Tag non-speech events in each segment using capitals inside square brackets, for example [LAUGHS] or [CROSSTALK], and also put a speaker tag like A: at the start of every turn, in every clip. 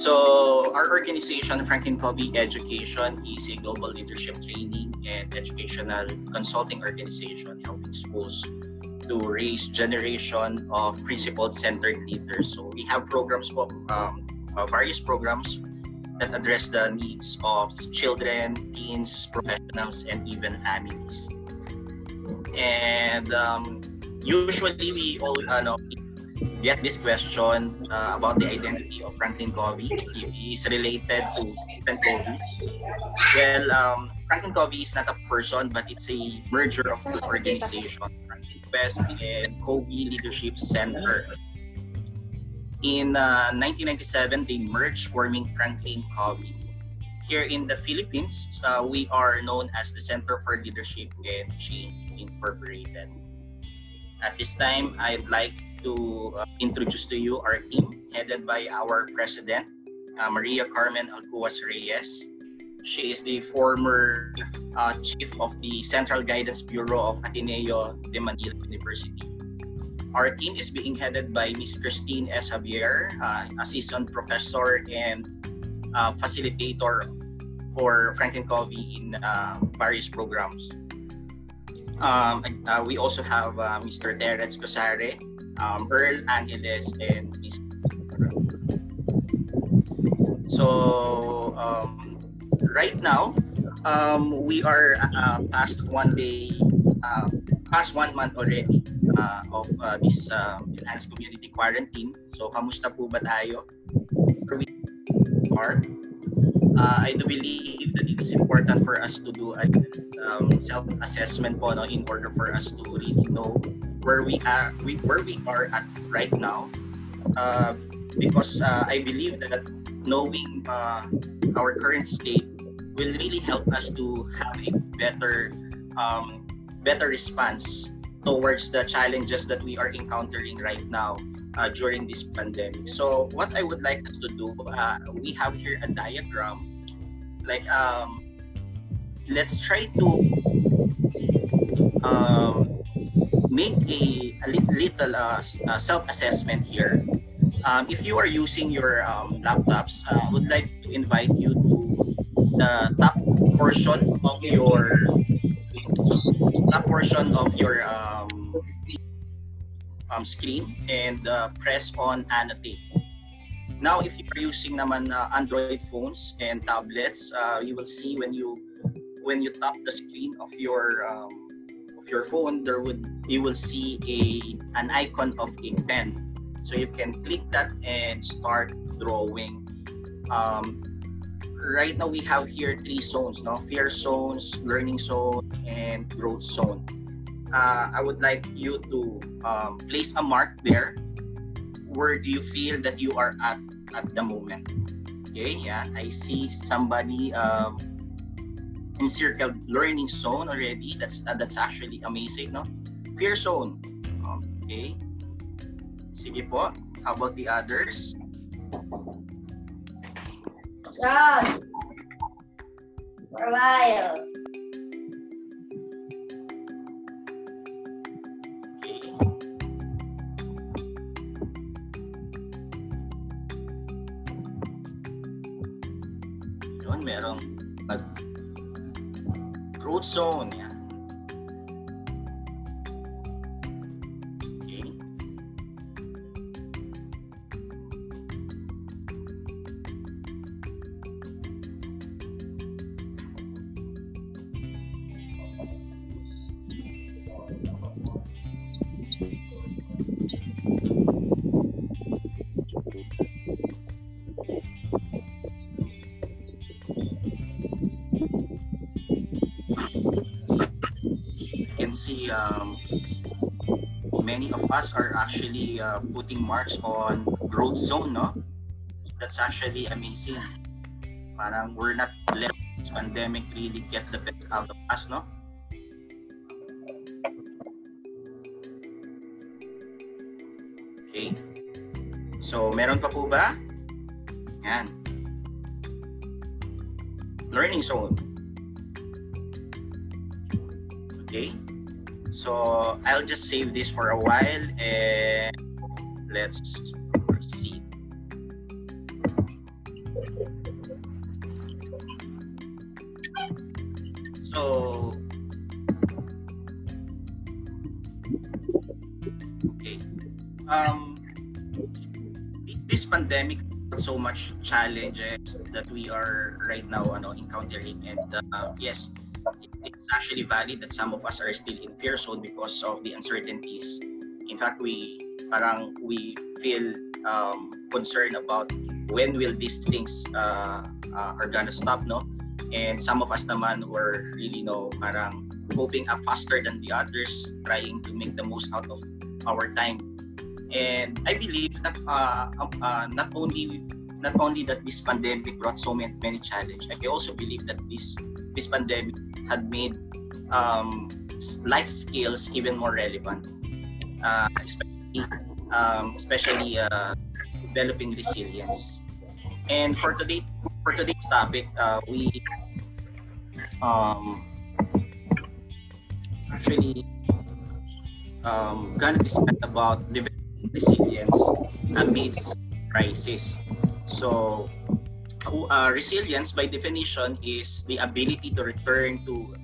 A: So our organization, Franklin Covey Education, is a global leadership training and educational consulting organization helping schools to raise generation of principle-centered leaders. So we have programs, um, uh, various programs that address the needs of children, teens, professionals, and even families. And um, usually we all uh, know, get this question uh, about the identity of Franklin Covey. He is related to Stephen Covey. Well, um, Franklin Covey is not a person, but it's a merger of two organizations, Franklin Quest and Covey Leadership Center. In uh, 1997, they merged, forming Franklin Covey. Here in the Philippines, uh, we are known as the Center for Leadership and Change Incorporated. At this time, I'd like to uh, introduce to you our team headed by our president, uh, Maria Carmen Alcuas Reyes. She is the former uh, chief of the Central Guidance Bureau of Ateneo de Manila University. Our team is being headed by Ms. Christine S. Javier, uh, assistant professor and uh, facilitator for Franklin Covey in uh, various programs. Um, we also have Mr. Terence Cosare, um, Earl Angeles, and Miss. So um, right now, um, we are uh, past one day, uh, past one month already uh, of uh, this uh, enhanced community quarantine. So, kamusta po ba tayo? Are. Uh, I do believe that it is important for us to do a um, self-assessment po, no, in order for us to really know where we are, we, where we are at right now. Uh, because uh, I believe that knowing uh, our current state will really help us to have a better, um, better response towards the challenges that we are encountering right now uh, during this pandemic. So what I would like us to do, uh, we have here a diagram. Like, um, let's try to make a, a little uh, uh, self-assessment here. Um, if you are using your um, laptops, uh, I would like to invite you to the top portion of your top portion of your um, um, screen and uh, press on annotate. Now, if you're using naman uh, Android phones and tablets, uh, you will see when you when you tap the screen of your um, your phone, there would you will see a an icon of a pen. So you can click that and start drawing. Um, right now we have here three zones, no? Fear zones, learning zone, and growth zone. Uh, I would like you to um, place a mark there. Where do you feel that you are at at the moment? Okay, yeah, I see somebody um, encircled learning zone already. That's uh, that's actually amazing, no? Fear zone. Okay. Sige po. How about the others?
B: Just for a while.
A: Okay. Yun, merong growth um, many of us are actually uh, putting marks on growth zone, no? That's actually amazing. Parang we're not let this pandemic really get the best out of us, no? Okay. So, meron pa po ba? Yan. Learning zone. Okay. So I'll just save this for a while and let's proceed. So. Um this pandemic so much challenges that we are right now ano, encountering and uh, yes actually valid that some of us are still in fear zone because of the uncertainties. In fact we parang we feel um, concerned about when will these things uh, uh, are gonna stop no? And some of us naman were really know parang hoping up faster than the others trying to make the most out of our time. And I believe that uh, uh, not only not only that this pandemic brought so many, many challenges, I also believe that this this pandemic had made um, life skills even more relevant, uh, especially um, especially uh, developing resilience. And for today for today's topic, uh, we um, actually um, gonna discuss about developing resilience amidst crisis. So, uh, resilience by definition is the ability to return to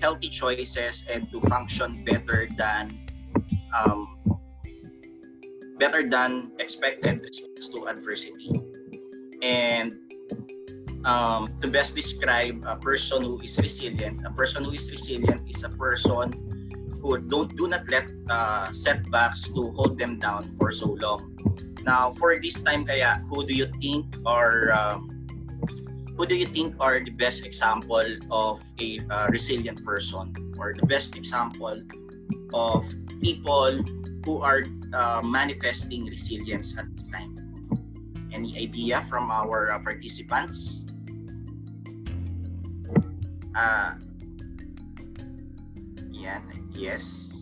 A: healthy choices and to function better than um, better than expected response to adversity. And um, to best describe a person who is resilient, a person who is resilient is a person who don't do not let uh, setbacks to hold them down for so long. Now, for this time kaya, who do you think are um, who do you think are the best example of a uh, resilient person or the best example of people who are uh, manifesting resilience at this time? Any idea from our uh, participants? Uh, yan, yes.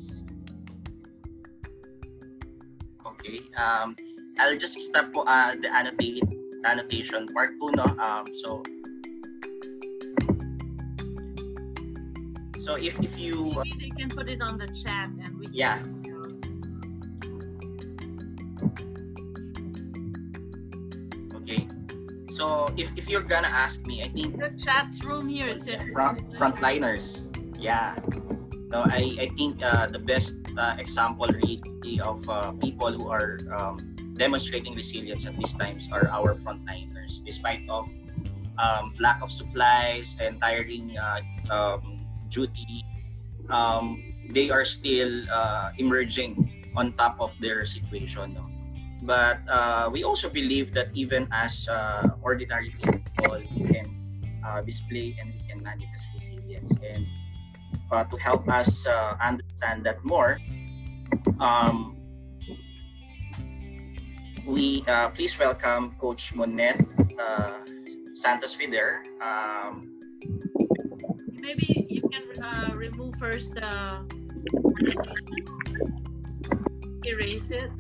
A: Okay. Um, I'll just start po uh, the annotate, annotation part po, no? Um, so, so if, if you...
C: Maybe they can put it on the chat and we
A: Yeah. Okay. So, if, if you're gonna ask me, I think
C: The chat room here, it says
A: front, frontliners. Yeah. No, I, I think uh, the best uh, example really of uh, people who are um, demonstrating resilience at these times are our frontliners, despite of um, lack of supplies and tiring uh, um, duty. Um, they are still uh, emerging on top of their situation. No? But uh, we also believe that even as uh, ordinary people, we can uh, display and we can manifest resilience. And uh, to help us understand that more, um, we uh, please welcome Coach Monette uh, Santos Fider. Um,
C: maybe you can uh, remove first the erase it.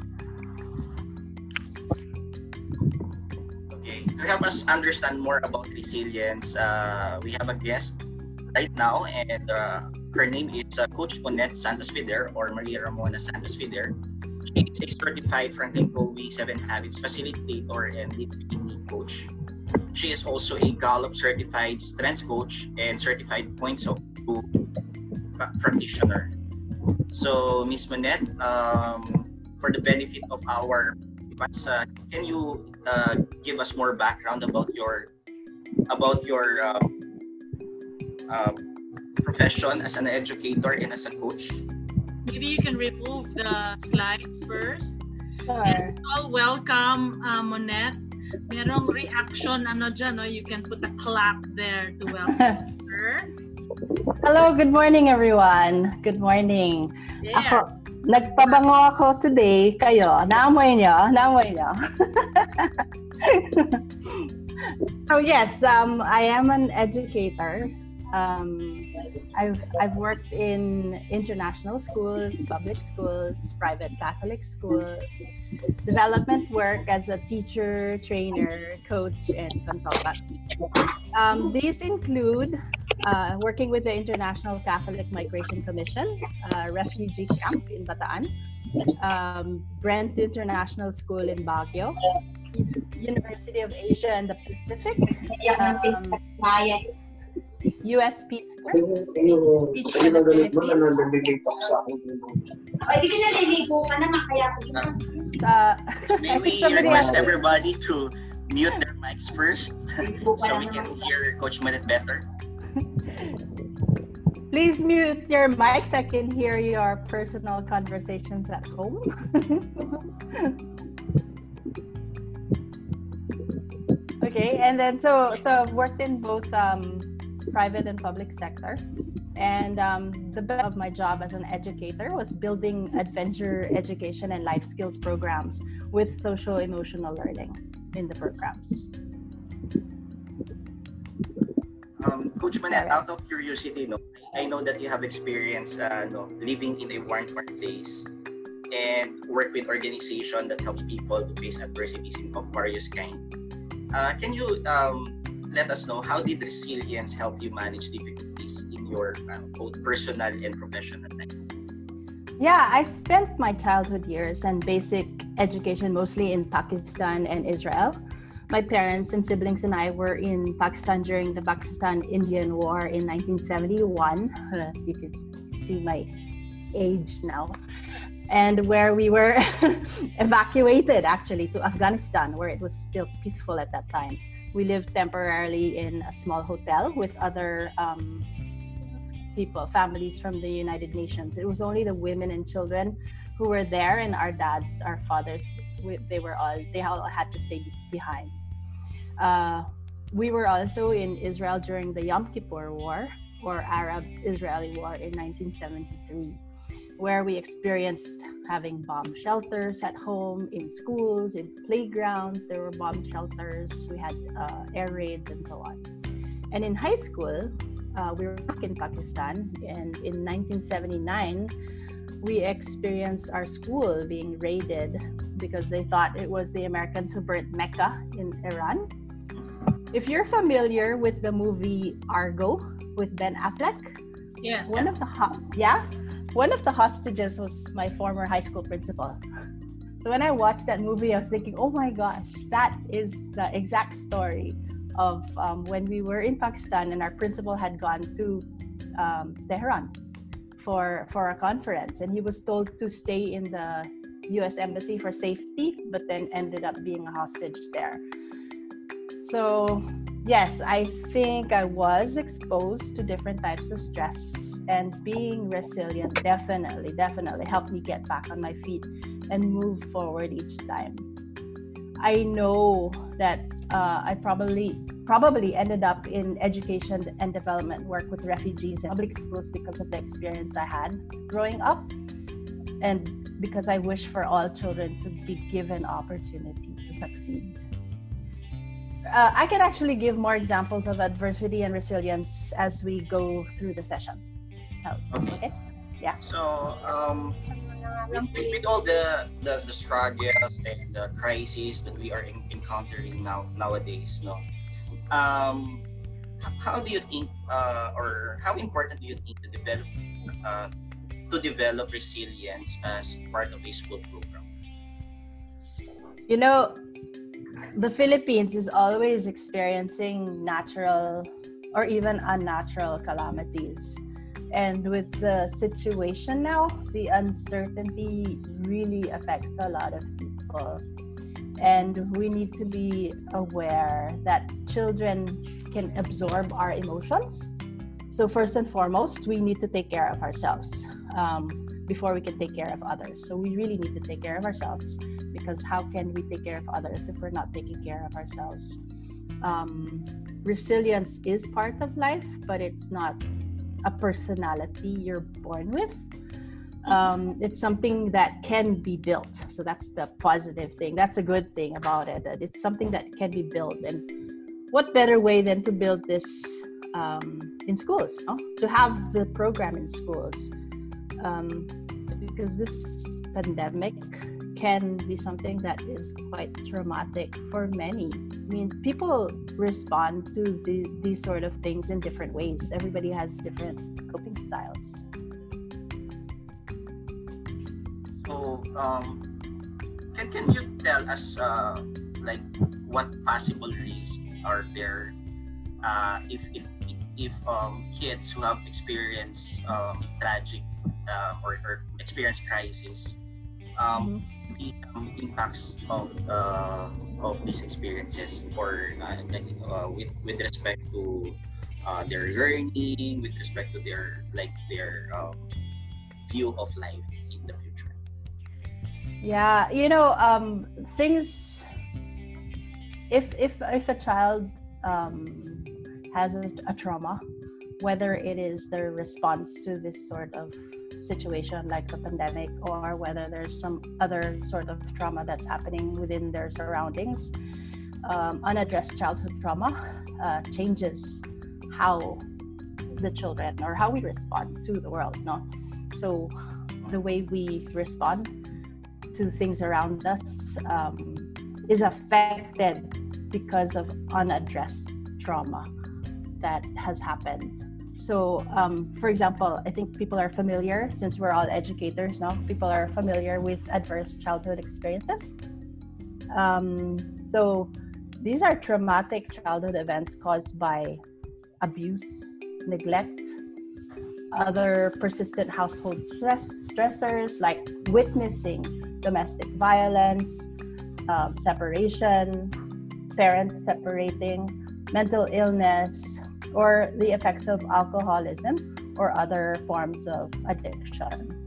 A: okay, to help us understand more about resilience, uh, we have a guest right now, and uh, her name is uh, Coach Monette Santos Fider or Maria Ramona Santos Fider. Is a certified Franklin Covey Seven Habits facilitator and lead coach. She is also a Gallup certified strength coach and certified points of view practitioner. So, Ms. Monette, um, for the benefit of our uh, can you uh, give us more background about your about your uh, uh, profession as an educator and as a coach?
C: Maybe you can remove the slides first.
D: Sure.
C: And all welcome, uh, Monette. Merong reaction, ano dyan, no? you can put a clap there to [LAUGHS] welcome her.
D: Hello, good morning everyone. Good morning.
C: Yeah.
D: Ako, nagpabango ako today. Kayo, naamoy nyo? Naamoy nyo? [LAUGHS] so yes, um, I am an educator. Um, I've I've worked in international schools, public schools, private Catholic schools, development work as a teacher, trainer, coach, and consultant. Um, these include uh, working with the International Catholic Migration Commission, uh, refugee camp in Bataan, um, Brent International School in Baguio, University of Asia and the Pacific, um, USP School. Teach in the Philippines.
B: O, di ka naliligo ka naman, kaya ako yun.
D: Sa,
A: May [LAUGHS]
D: I
A: we
D: think somebody
A: request
D: else.
A: everybody to mute their mics first
B: Naliligo ka
A: so
B: lang
A: we can
B: naman.
A: hear Coach Monette better.
D: Please mute your mics. I can hear your personal conversations at home. [LAUGHS] okay, and then so so I've worked in both um, private and public sector, and um, the best of my job as an educator was building adventure education and life skills programs with social emotional learning in the programs.
A: Um, Coach Monette,
D: Alright.
A: out of curiosity, no, I know that you have experience uh, no, living in a warm place and work with organization that helps people to face adversities in of various kind. Uh, can you um, let us know how did resilience help you manage difficulties in your uh, both personal and professional life?
D: Yeah, I spent my childhood years and basic education mostly in Pakistan and Israel. My parents and siblings and I were in Pakistan during the Pakistan Indian War in 1971. Uh, [LAUGHS] you can see my age now. And where we were [LAUGHS] evacuated actually to Afghanistan, where it was still peaceful at that time. We lived temporarily in a small hotel with other um, people, families from the United Nations. It was only the women and children who were there, and our dads, our fathers, we, they were all they all had to stay behind. Uh, we were also in Israel during the Yom Kippur War or Arab-Israeli War in 1973, where we experienced having bomb shelters at home, in schools, in playgrounds. There were bomb shelters. We had uh, air raids and so on. And in high school, uh, we were back in Pakistan, and in 1979, we experienced our school being raided because they thought it was the Americans who burnt Mecca in Iran. If you're familiar with the movie Argo with Ben Affleck,
C: Yes.
D: one of the ho- yeah, one of the hostages was my former high school principal. So when I watched that movie, I was thinking, oh my gosh, that is the exact story of um, when we were in Pakistan and our principal had gone to um, Tehran for for a conference, and he was told to stay in the U.S. embassy for safety, but then ended up being a hostage there. So yes, I think I was exposed to different types of stress, and being resilient definitely, definitely helped me get back on my feet and move forward each time. I know that uh, I probably probably ended up in education and development work with refugees in public schools because of the experience I had growing up, and because I wish for all children to be given opportunity to succeed. Uh, I can actually give more examples of adversity and resilience as we go through the session.
A: Okay.
D: okay.
A: So, um, with, with, all the, the the struggles and the crises that we are en- encountering now nowadays, no, um, how do you think, uh, or how important do you think to develop uh, to develop resilience as part of a school program?
D: You know, the Philippines is always experiencing natural or even unnatural calamities. And with the situation now, the uncertainty really affects a lot of people. And we need to be aware that children can absorb our emotions. So, first and foremost, we need to take care of ourselves um, before we can take care of others. So, we really need to take care of ourselves because how can we take care of others if we're not taking care of ourselves? Um, resilience is part of life, but it's not a personality you're born with. Um, it's something that can be built. So that's the positive thing. That's a good thing about it. That it's something that can be built. And what better way than to build this um, in schools? No? To have the program in schools, um, because this pandemic can be something that is quite traumatic for many. I mean, people respond to the, these sort of things in different ways. Everybody has different coping styles.
A: So, um, can can you tell us uh, like what possible risks are there uh, if if if um, kids who have experienced um, tragic uh, or, or experienced crisis um, the um, impacts of uh, of these experiences for uh, uh, with with respect to uh, their learning, with respect to their like their um, view of life in the future.
D: Yeah, you know, um, things. If if if a child um, has a, a trauma, whether it is their response to this sort of situation like the pandemic or whether there's some other sort of trauma that's happening within their surroundings um, unaddressed childhood trauma uh, changes how the children or how we respond to the world no? So the way we respond to things around us um, is affected because of unaddressed trauma that has happened so, um, for example, I think people are familiar, since we're all educators now, people are familiar with adverse childhood experiences. Um, so, these are traumatic childhood events caused by abuse, neglect, other persistent household stress stressors like witnessing domestic violence, um, separation, parents separating, mental illness, or the effects of alcoholism or other forms of addiction.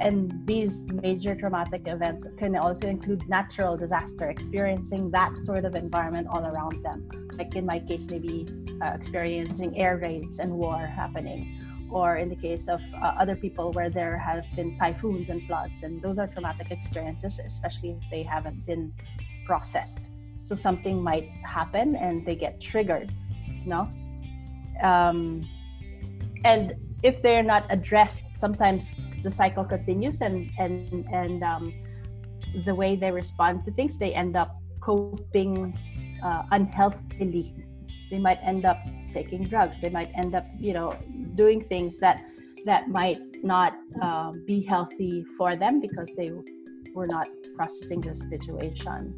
D: And these major traumatic events can also include natural disaster, experiencing that sort of environment all around them. Like in my case, maybe uh, experiencing air raids and war happening, or in the case of uh, other people where there have been typhoons and floods. And those are traumatic experiences, especially if they haven't been processed. So something might happen and they get triggered, no? Um, and if they're not addressed sometimes the cycle continues and and and um, the way they respond to things they end up coping uh, unhealthily. They might end up taking drugs. They might end up you know doing things that that might not uh, be healthy for them because they were not processing the situation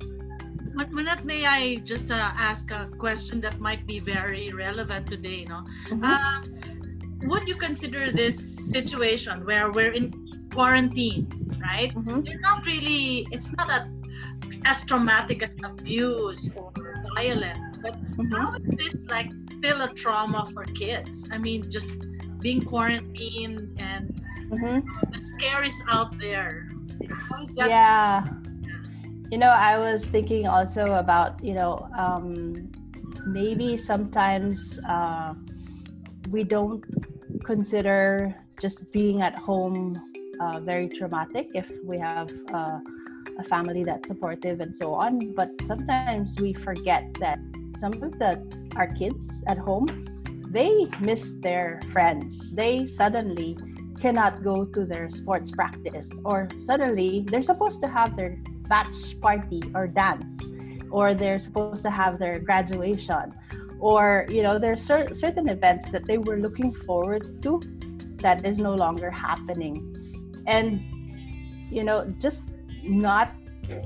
C: Monette, may I just uh, ask a question that might be very relevant today? No, mm-hmm. uh, would you consider this situation where we're in quarantine, right? Mm-hmm. You're not really. It's not a, as traumatic as abuse or violent, but mm-hmm. how is this like still a trauma for kids? I mean, just being quarantined and mm-hmm. the scare is out there.
D: How is that? Yeah you know, I was thinking also about, you know, um, maybe sometimes uh, we don't consider just being at home uh, very traumatic if we have uh, a family that's supportive and so on. But sometimes we forget that some of the our kids at home they miss their friends. They suddenly cannot go to their sports practice, or suddenly they're supposed to have their batch party or dance or they're supposed to have their graduation or you know there's cer- certain events that they were looking forward to that is no longer happening. And you know just not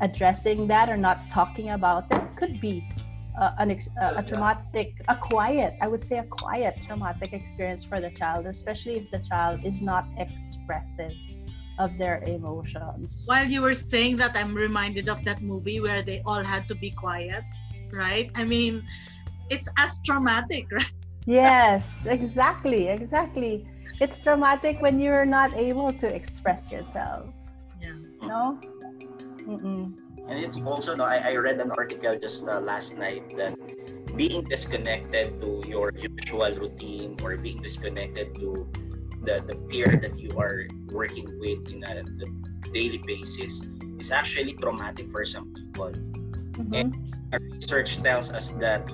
D: addressing that or not talking about it could be uh, an ex- uh, a traumatic a quiet i would say a quiet traumatic experience for the child especially if the child is not expressive of their emotions.
C: While you were saying that, I'm reminded of that movie where they all had to be quiet, right? I mean, it's as traumatic, [LAUGHS] right?
D: Yes, exactly, exactly. It's traumatic when you're not able to express yourself.
C: Yeah.
D: No? Mm-mm.
A: And it's also, no, I, I read an article just uh, last night that being disconnected to your usual routine or being disconnected to the, the peer that you are working with in a, daily basis is actually traumatic for some people. Mm-hmm. And our research tells us that,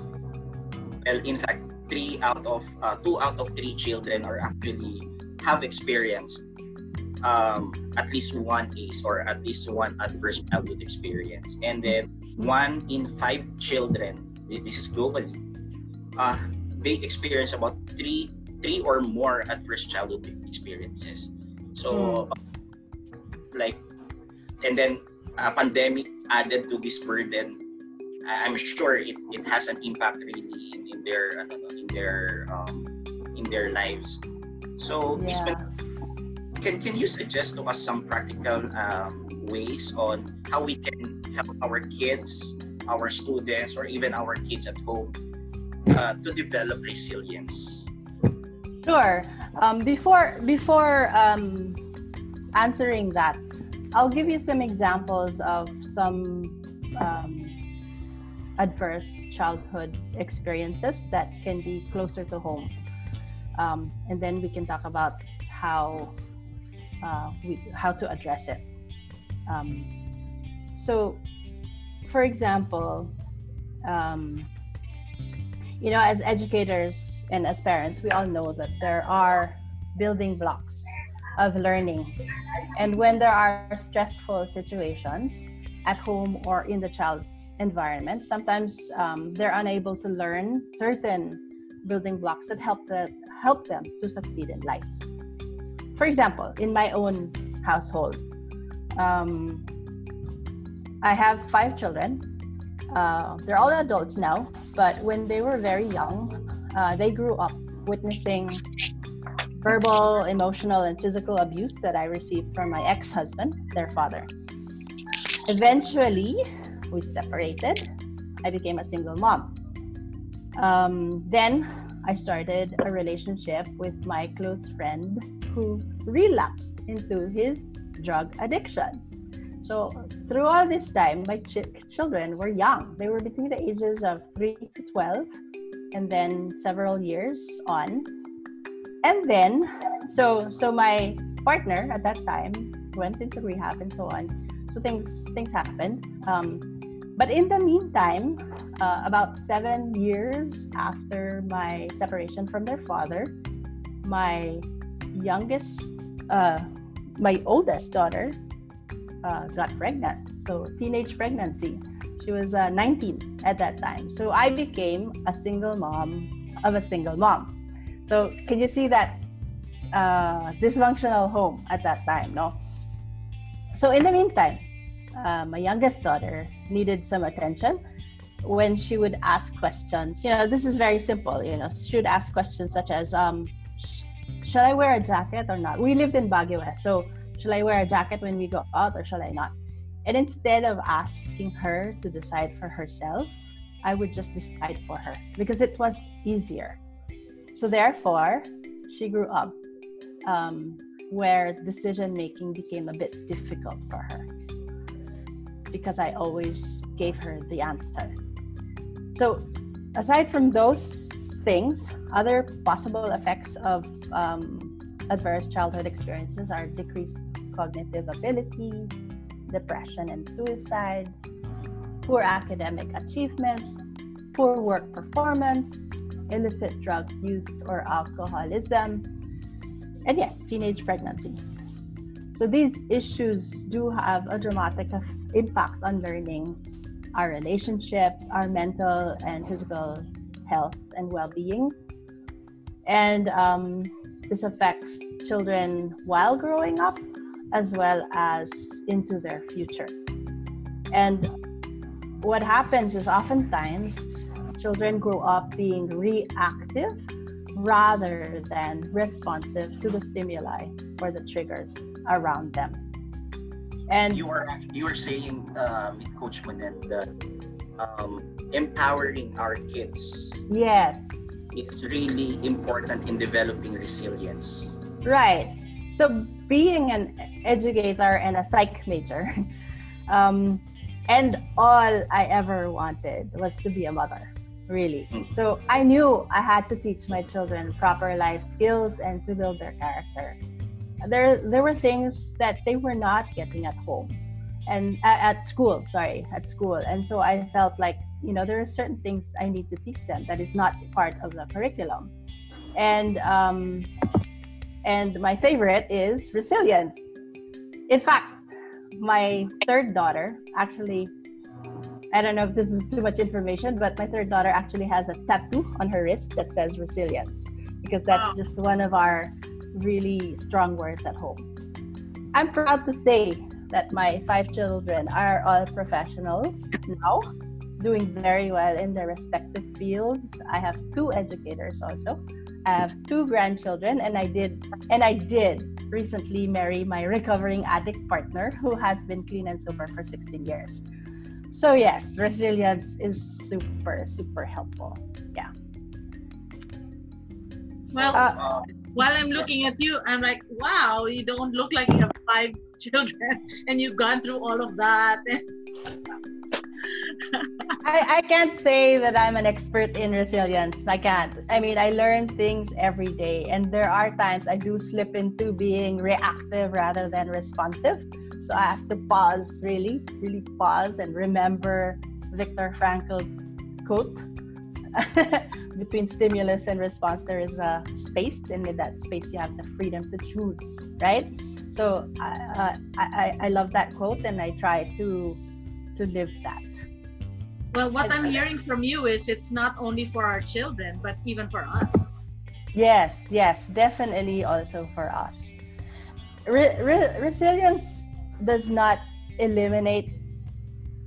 A: well, in fact, three out of uh, two out of three children are actually have experienced um, at least one case or at least one adverse childhood experience, and then one in five children, this is globally, uh, they experience about three three or more adverse childhood experiences. So, mm. like, and then a pandemic added to this burden I'm sure it, it has an impact really in, in their ano, in their um, in their lives. So,
D: Yeah.
A: Can can you suggest to us some practical um, ways on how we can help our kids, our students, or even our kids at home uh, to develop resilience?
D: Sure. Um, before before um, answering that, I'll give you some examples of some um, adverse childhood experiences that can be closer to home, um, and then we can talk about how uh, we how to address it. Um, so, for example. Um, you know, as educators and as parents, we all know that there are building blocks of learning. And when there are stressful situations at home or in the child's environment, sometimes um, they're unable to learn certain building blocks that help the, help them to succeed in life. For example, in my own household, um, I have five children. Uh, they're all adults now, but when they were very young, uh, they grew up witnessing verbal, emotional, and physical abuse that I received from my ex husband, their father. Eventually, we separated. I became a single mom. Um, then I started a relationship with my close friend who relapsed into his drug addiction. So through all this time, my ch- children were young. They were between the ages of 3 to 12 and then several years on. And then so so my partner at that time went into rehab and so on. So things things happened. Um, but in the meantime, uh, about seven years after my separation from their father, my youngest, uh, my oldest daughter uh, got pregnant. So teenage pregnancy. She was uh, 19 at that time. So I became a single mom of a single mom. So can you see that uh, dysfunctional home at that time? No. So in the meantime, uh, my youngest daughter needed some attention. When she would ask questions, you know, this is very simple. You know, she would ask questions such as, um, sh- "Shall I wear a jacket or not?" We lived in Baguio, so shall I wear a jacket when we go out or shall I not? And instead of asking her to decide for herself, I would just decide for her because it was easier. So therefore, she grew up um, where decision making became a bit difficult for her because I always gave her the answer. So, aside from those things, other possible effects of um, adverse childhood experiences are decreased cognitive ability, depression and suicide, poor academic achievement, poor work performance, illicit drug use or alcoholism, and yes, teenage pregnancy. So these issues do have a dramatic impact on learning, our relationships, our mental and physical health and well-being. And um, this affects children while growing up as well as into their future. And what happens is oftentimes children grow up being reactive rather than responsive to the stimuli or the triggers around them. And
A: You are you are saying, um, Coach Monette, that um, empowering our kids
D: yes,
A: It's really important in developing resilience.
D: right. So being an educator and a psych major, [LAUGHS] um, and all I ever wanted was to be a mother, really. So I knew I had to teach my children proper life skills and to build their character. There, there were things that they were not getting at home and uh, at school, sorry, at school. And so I felt like, you know, there are certain things I need to teach them that is not part of the curriculum. And um, and my favorite is resilience. In fact, my third daughter actually I don't know if this is too much information, but my third daughter actually has a tattoo on her wrist that says resilience because that's
C: Wow.
D: just one of our really strong words at home. I'm proud to say that my five children are all professionals now. doing very well in their respective fields. I have two educators also. I have two grandchildren, and I did and I did recently marry my recovering addict partner who has been clean and sober for 16 years. So yes, resilience is super super helpful. Yeah.
C: Well,
A: Uh,
C: while I'm looking at you, I'm like, wow, you don't look like you have five [LAUGHS] children and you've gone through all of that. [LAUGHS]
D: I, I can't say that I'm an expert in resilience. I can't. I mean, I learn things every day, and there are times I do slip into being reactive rather than responsive. So I have to pause, really, really pause and remember Viktor Frankl's quote [LAUGHS] between stimulus and response, there is a space, and in that space, you have the freedom to choose, right? So uh, I, I, I love that quote, and I try to to live that.
C: Well, what I'm hearing from you is it's not only for our children, but even for us.
D: Yes, yes, definitely also for us. Re- re- resilience does not eliminate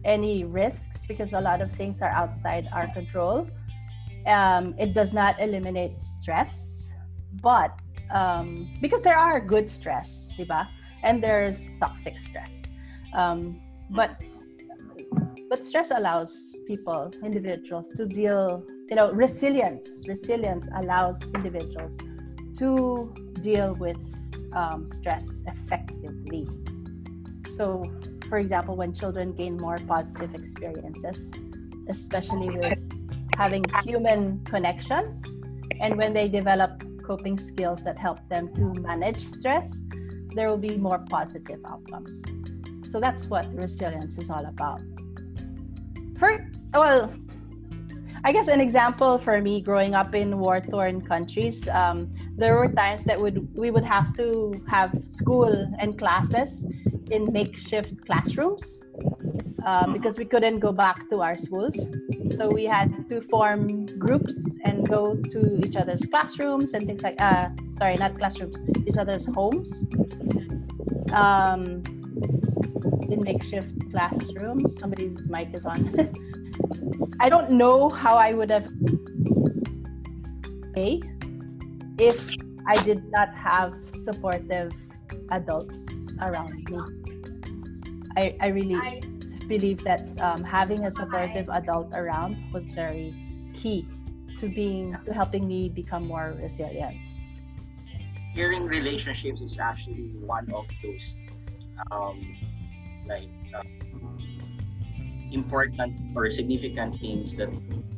D: any risks because a lot of things are outside our control. Um, it does not eliminate stress, but um, because there are good stress, diba? And there's toxic stress. Um, but but stress allows people, individuals, to deal. You know, resilience. Resilience allows individuals to deal with um, stress effectively. So, for example, when children gain more positive experiences, especially with having human connections, and when they develop coping skills that help them to manage stress, there will be more positive outcomes. So that's what resilience is all about. For well, I guess an example for me growing up in war-torn countries, um, there were times that would we would have to have school and classes in makeshift classrooms um, because we couldn't go back to our schools. So we had to form groups and go to each other's classrooms and things like. Uh, sorry, not classrooms, each other's homes. Um, in makeshift classrooms. Somebody's mic is on. [LAUGHS] I don't know how I would have okay if I did not have supportive adults around me. I, I really
B: I,
D: believe that um, having a supportive adult around was very key to being to helping me become more resilient.
A: Caring relationships is actually one of those um, like uh, important or significant things that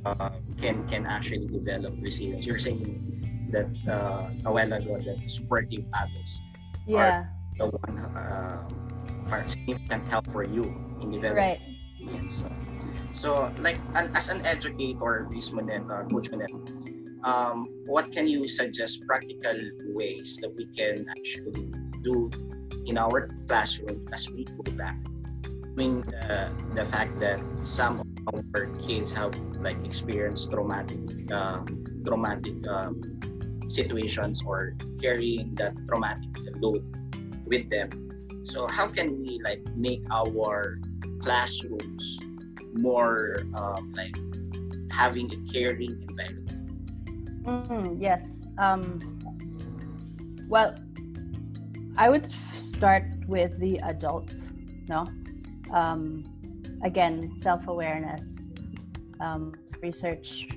A: uh, can can actually develop resilience. You're saying that uh, a while ago that supportive adults
D: Yeah,
A: the one uh, significant help for you in developing
D: right.
A: resilience. So, so like an, as an educator, Miss Monette, uh, Coach Monette, um, what can you suggest practical ways that we can actually do in our classroom as we go back? The, the fact that some of our kids have like experienced traumatic uh, traumatic um, situations or carrying that traumatic load with them. So how can we like make our classrooms more um, like having a caring environment?
D: Mm, yes. Um, well, I would start with the adult. No, um, again, self-awareness. Um, research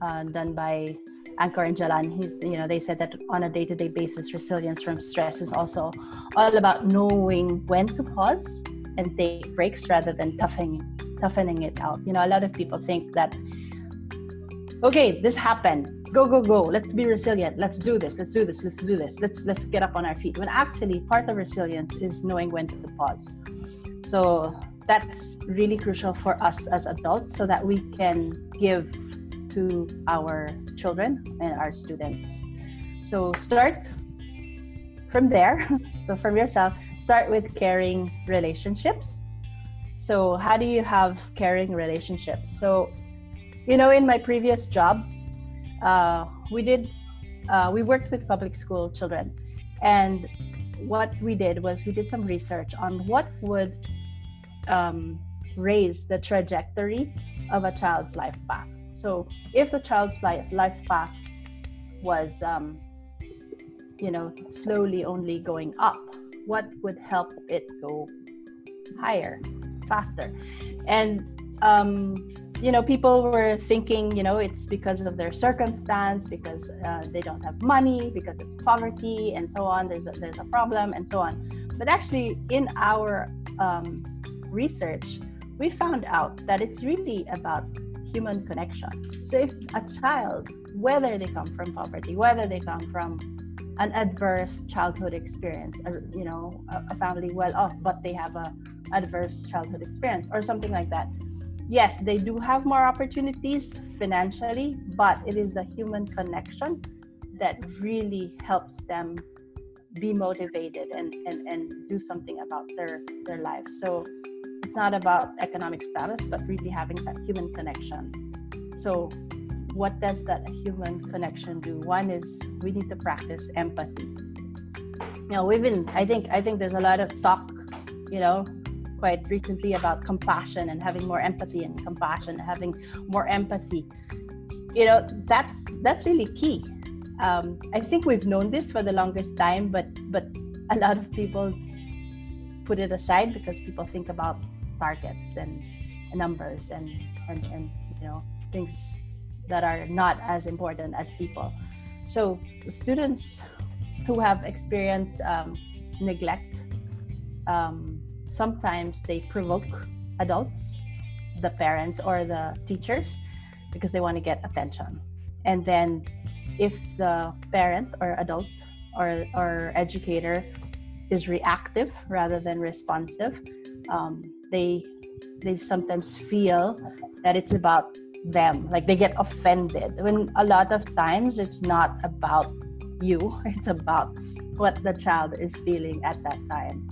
D: uh, done by Achor and Gielan. He's, you know, they said that on a day-to-day basis, resilience from stress is also all about knowing when to pause and take breaks rather than toughening toughening it out. You know, a lot of people think that okay, this happened. Go, go, go. Let's be resilient. Let's do this. Let's do this. Let's do this. Let's let's get up on our feet. When actually part of resilience is knowing when to pause. So that's really crucial for us as adults so that we can give to our children and our students. So start from there. [LAUGHS] So from yourself, start with caring relationships. So how do you have caring relationships? So you know, in my previous job, uh, we did uh, we worked with public school children, and what we did was we did some research on what would um, raise the trajectory of a child's life path. So if the child's life life path was um, you know slowly only going up, what would help it go higher, faster? And um, you know, people were thinking, you know, it's because of their circumstance, because uh, they don't have money, because it's poverty, and so on. There's a, there's a problem, and so on. But actually, in our um, research, we found out that it's really about human connection. So if a child, whether they come from poverty, whether they come from an adverse childhood experience, you know, a, a family well off, but they have a adverse childhood experience, or something like that yes, they do have more opportunities financially, but it is the human connection that really helps them be motivated and, and, and do something about their, their lives. So it's not about economic status, but really having that human connection. So, what does that human connection do? One is we need to practice empathy. You know, we've been, I think, I think there's a lot of talk, you know, quite recently about compassion and having more empathy and compassion, having more empathy. You know, that's that's really key. Um, I think we've known this for the longest time, but but a lot of people put it aside because people think about targets and numbers and and, and you know things that are not as important as people. So students who have experienced um, neglect um, sometimes they provoke adults, the parents or the teachers, because they want to get attention. And then if the parent or adult or, or educator is reactive rather than responsive, um, they they sometimes feel that it's about them like they get offended when a lot of times it's not about you [LAUGHS] it's about what the child is feeling at that time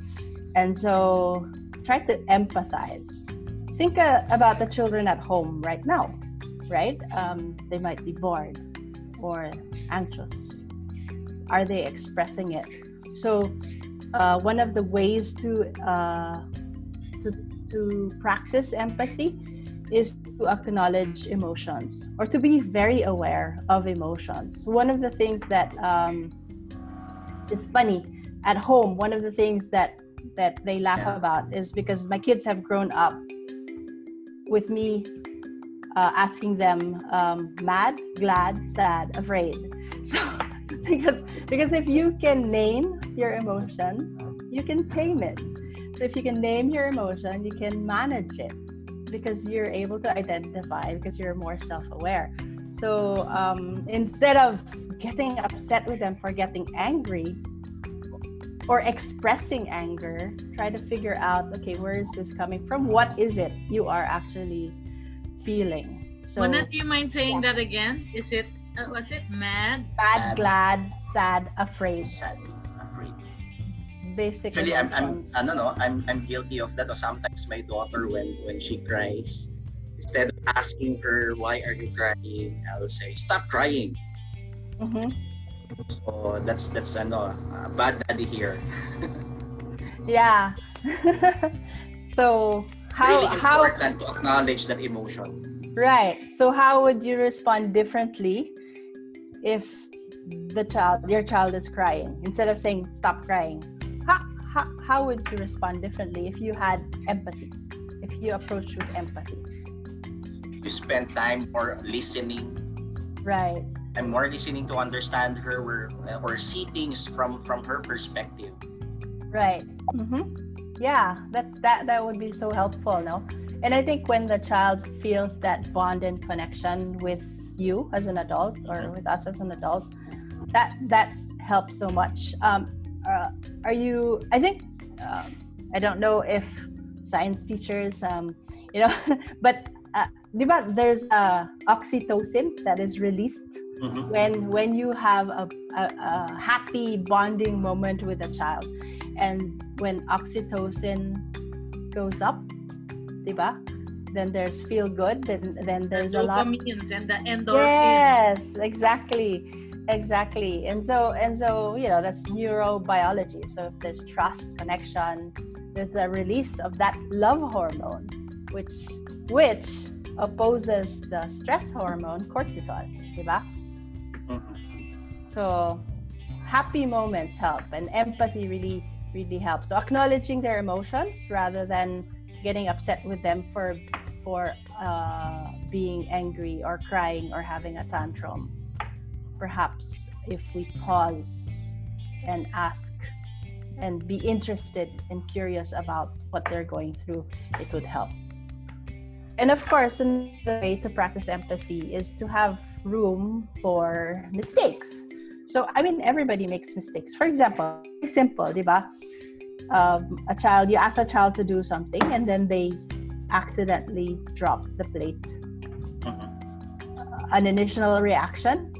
D: and so try to empathize. Think uh, about the children at home right now, right? Um, they might be bored or anxious. Are they expressing it? So, uh, one of the ways to, uh, to, to practice empathy is to acknowledge emotions or to be very aware of emotions. One of the things that um, is funny at home, one of the things that that they laugh yeah. about is because my kids have grown up with me uh, asking them um, mad, glad, sad, afraid. [LAUGHS] So because because if you can name your emotion, you can tame it. So if you can name your emotion, you can manage it because you're able to identify because you're more self-aware. So um, instead of getting upset with them for getting angry, or expressing anger, try to figure out okay, where is this coming from? What is it you are actually feeling?
C: So, Monette, do you mind saying yeah. that again? Is it uh, what's it? Mad,
D: bad, glad, sad, afraid.
A: Sad, afraid.
D: Basic.
A: Actually, I'm, I'm, I don't know. I'm, I'm guilty of that. Or sometimes my daughter, when when she cries, instead of asking her why are you crying, I'll say stop crying. Mm-hmm so that's that's ano, uh, bad daddy here. [LAUGHS]
D: yeah. [LAUGHS] so how
A: really
D: how
A: important to acknowledge that emotion.
D: Right. So how would you respond differently if the child your child is crying instead of saying stop crying? How, how, how would you respond differently if you had empathy? If you approach with empathy?
A: You spend time for listening.
D: Right
A: I'm more listening to understand her or, or see things from from her perspective.
D: Right. Mm-hmm. Yeah, that's that. That would be so helpful, no? And I think when the child feels that bond and connection with you as an adult or with us as an adult, that that helps so much. Um, uh, are you? I think uh, I don't know if science teachers, um, you know, [LAUGHS] but uh, there's uh, oxytocin that is released mm-hmm. when when you have a, a, a, happy bonding moment with a child and when oxytocin goes up diba then there's feel good then then there's
C: the
D: a lot of.
C: and the endorphins
D: yes exactly exactly and so and so you know that's neurobiology so if there's trust connection there's the release of that love hormone which which opposes the stress hormone cortisol, diba? So happy moments help and empathy really really helps. So acknowledging their emotions rather than getting upset with them for for uh, being angry or crying or having a tantrum. Perhaps if we pause and ask and be interested and curious about what they're going through, it would help. And of course, another way to practice empathy is to have room for mistakes. So, I mean, everybody makes mistakes. For example, simple, di ba? Um, a child, you ask a child to do something and then they accidentally drop the plate.
A: Mhm.
D: An initial reaction,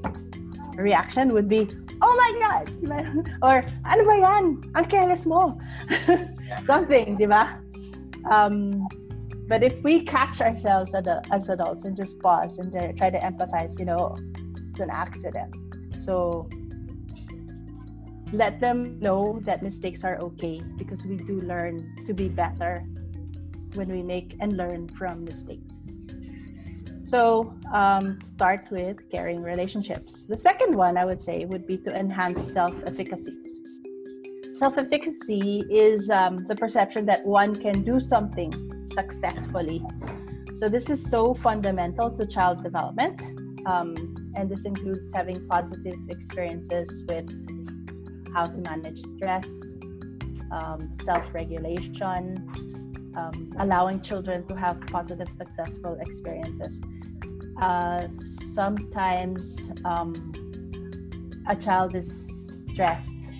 D: reaction would be, oh my God! [LAUGHS] Or, ano ba yan? Ang careless mo. [LAUGHS] Something, di ba? Um, but if we catch ourselves as, as adults and just pause and try to empathize, you know, it's an accident. So let them know that mistakes are okay because we do learn to be better when we make and learn from mistakes. So um, start with caring relationships. The second one I would say would be to enhance self-efficacy. Self-efficacy is um, the perception that one can do something successfully. So this is so fundamental to child development, um, and this includes having positive experiences with how to manage stress, um, self-regulation, um, allowing children to have positive, successful experiences. Uh, sometimes um, a child is stressed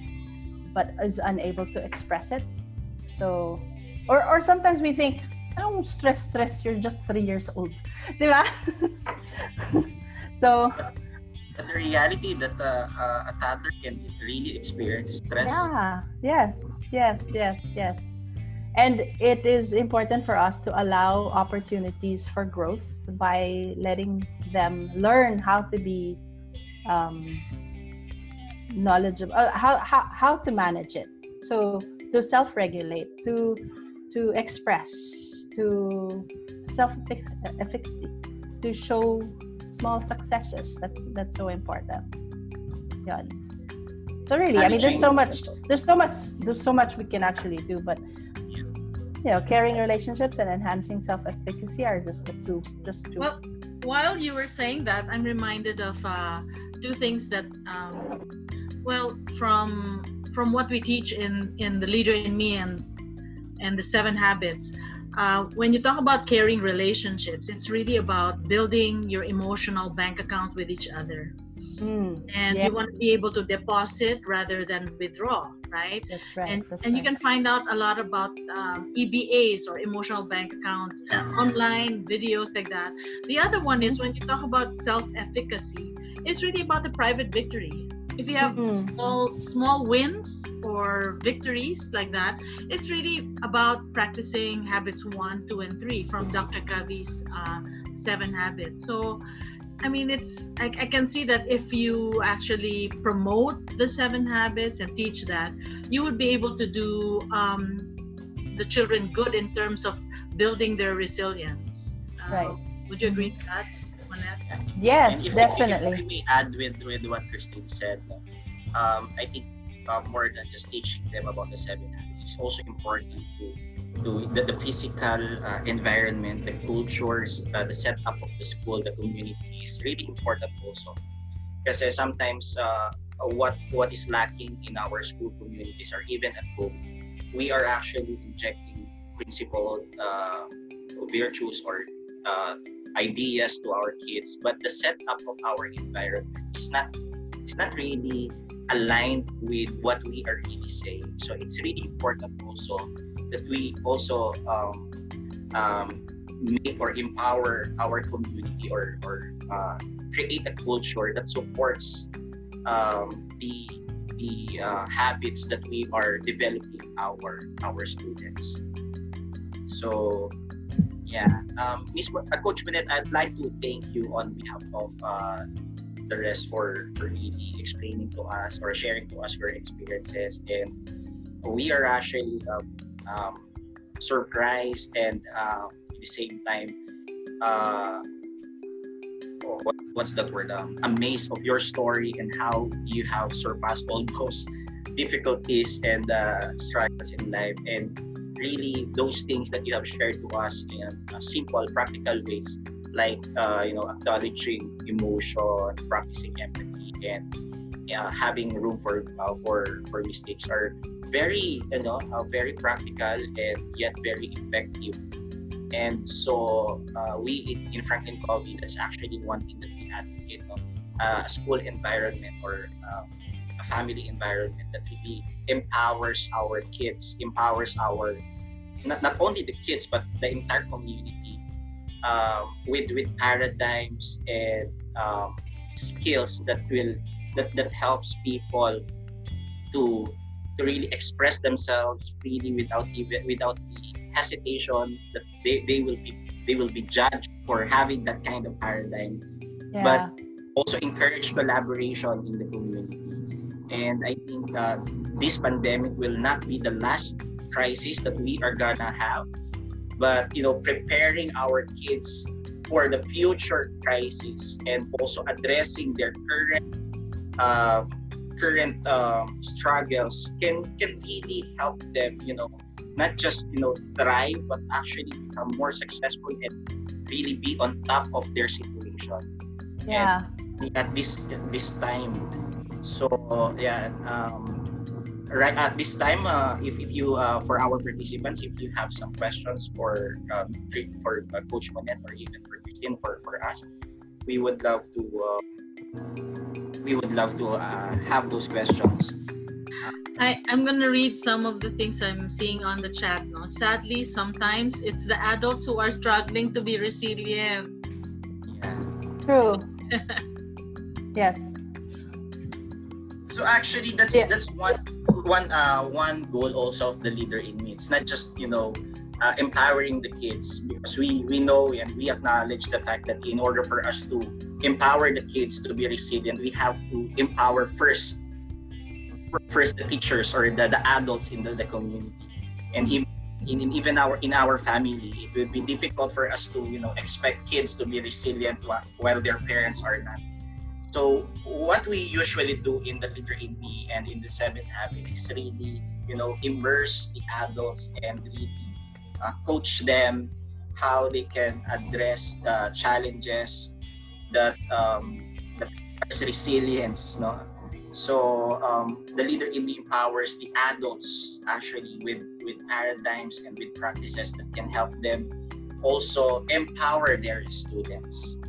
D: but is unable to express it. So, or, or sometimes we think, oh, stress, stress, you're just three years old. [LAUGHS] [LAUGHS] So,
A: But the reality that uh, uh, a toddler can really experience stress.
D: Yeah, yes, yes, yes, yes. And it is important for us to allow opportunities for growth by letting them learn how to be um, knowledgeable, uh, how, how, how to manage it. So to self-regulate, to to express, to self-efficacy, to show small successes. That's that's so important. Yun. So really, I mean, there's so much, there's so much, there's so much we can actually do. But you know, caring relationships and enhancing self-efficacy are just the two, just two.
C: Well, while you were saying that, I'm reminded of uh, two things that, um, well, from from what we teach in in the Leader in Me and and the Seven Habits. Uh, when you talk about caring relationships, it's really about building your emotional bank account with each other.
D: Mm,
C: and
D: yeah.
C: you want to be able to deposit rather than withdraw right
D: that's right.
C: and
D: that's
C: and you can find out a lot about um, ebas or emotional bank accounts online videos like that the other one is when you talk about self-efficacy it's really about the private victory if you have
D: Mhm.
C: small small wins or victories like that it's really about practicing habits one two and three from dr Covey's uh, seven habits so I mean, it's I, I can see that if you actually promote the seven habits and teach that, you would be able to do um, the children good in terms of building their resilience. Uh,
D: Right.
C: Would you agree with that,
D: Yes,
A: if,
D: definitely.
A: If I may add with, with what Christine said, um, I think uh, more than just teaching them about the seven habits, it's also important to to the, the physical uh, environment, the cultures, uh, the setup of the school, the community is really important also. Because sometimes uh, what what is lacking in our school communities or even at home, we are actually injecting principle uh, virtues or uh, ideas to our kids, but the setup of our environment is not is not really aligned with what we are really saying. So it's really important also that we also um, um, make or empower our community or, or uh, create a culture that supports um, the the uh, habits that we are developing our our students. So yeah, um, Miss uh, Coach Bennett, I'd like to thank you on behalf of uh, the rest for, for really explaining to us or sharing to us your experiences and we are actually um, um, surprised and uh, at the same time uh, what, what's that word? Um, amazed of your story and how you have surpassed all those [LAUGHS] difficulties and uh, struggles in life. And really, those things that you have shared to us in uh, simple, practical ways, like uh, you know, acknowledging emotion, practicing empathy, and uh, having room for uh, for for mistakes are very you know uh, very practical and yet very effective. And so uh, we in, in Franklin Covey, that's actually one thing that we advocate uh, a school environment or um, a family environment that really empowers our kids, empowers our not, not only the kids but the entire community um, with with paradigms and um, skills that will that, that helps people to to really express themselves freely without even without the hesitation that they, they will be they will be judged for having that kind of paradigm
D: Yeah.
A: but also encourage collaboration in the community and i think that this pandemic will not be the last crisis that we are gonna have. But you know preparing our kids for the future crisis and also addressing their current uh, current um, struggles can can really help them you know not just you know thrive but actually become more successful and really be on top of their situation.
D: Yeah.
A: at this at this time. So yeah um right at this time uh, if, if you uh, for our participants if you have some questions for um, for uh, coach Monette or even for Christine for, for us we would love to uh, we would love to uh, have those questions
C: I, I'm gonna read some of the things I'm seeing on the chat. No, sadly, sometimes it's the adults who are struggling to be resilient.
A: yeah
D: True. [LAUGHS] yes.
A: So actually, that's
D: Yeah.
A: that's one one uh one goal also of the leader in me. It's not just you know uh, empowering the kids because we we know and we acknowledge the fact that in order for us to empower the kids to be resilient, we have to empower first first the teachers or the, the adults in the, the community, and even in, in even our in our family, it would be difficult for us to you know expect kids to be resilient while, while their parents are not. So what we usually do in the leader in me and in the seven habits is really, you know, immerse the adults and really uh, coach them how they can address the challenges that um, that resilience, no. So um, the leader in me empowers the adults actually with with paradigms and with practices that can help them also empower their students.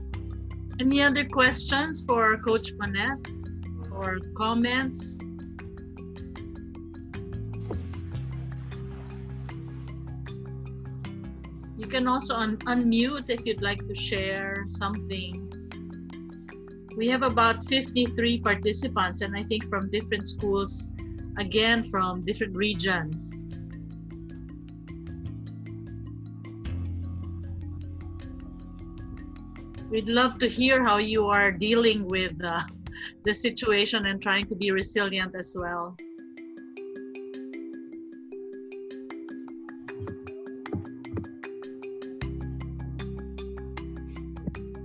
C: Any other questions for Coach Monette or comments? You can also un- unmute if you'd like to share something. We have about 53 participants, and I think from different schools, again, from different regions. We'd love to hear how you are dealing with uh, [LAUGHS] the situation and trying to be resilient as well.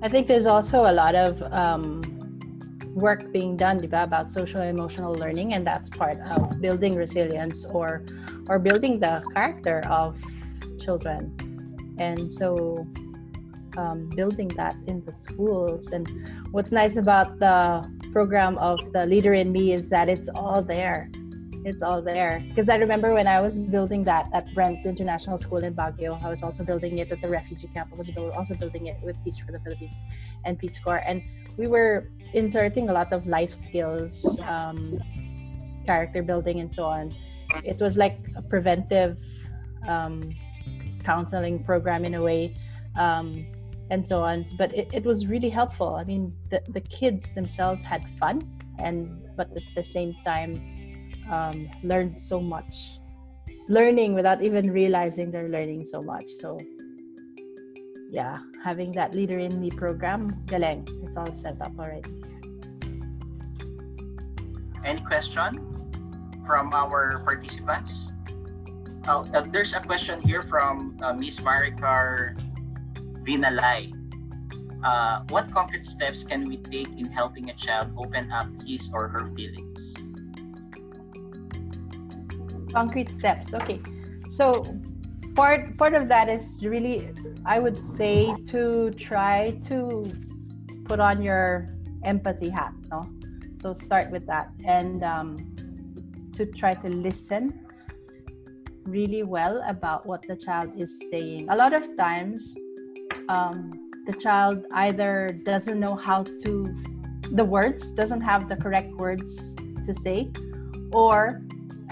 D: I think there's also a lot of um, work being done diba, about social emotional learning, and that's part of building resilience or or building the character of children. And so, um, building that in the schools. And what's nice about the program of the Leader in Me is that it's all there. It's all there. Because I remember when I was building that at Brent International School in Baguio, I was also building it at the refugee camp. I was also building it with Teach for the Philippines and Peace Corps. And we were inserting a lot of life skills, um, character building, and so on. It was like a preventive um, counseling program in a way. Um, and so on. But it, it was really helpful. I mean the, the kids themselves had fun and but at the same time um, learned so much. Learning without even realizing they're learning so much. So yeah having that leader in me program galeng it's all set up already.
A: Any question from our participants? Oh, uh, there's a question here from uh, Miss Maricar Vinalay. Uh, what concrete steps can we take in helping a child open up his or her feelings?
D: Concrete steps. Okay. So part part of that is really I would say to try to put on your empathy hat, no? So start with that and um, to try to listen really well about what the child is saying. A lot of times, um, the child either doesn't know how to, the words, doesn't have the correct words to say, or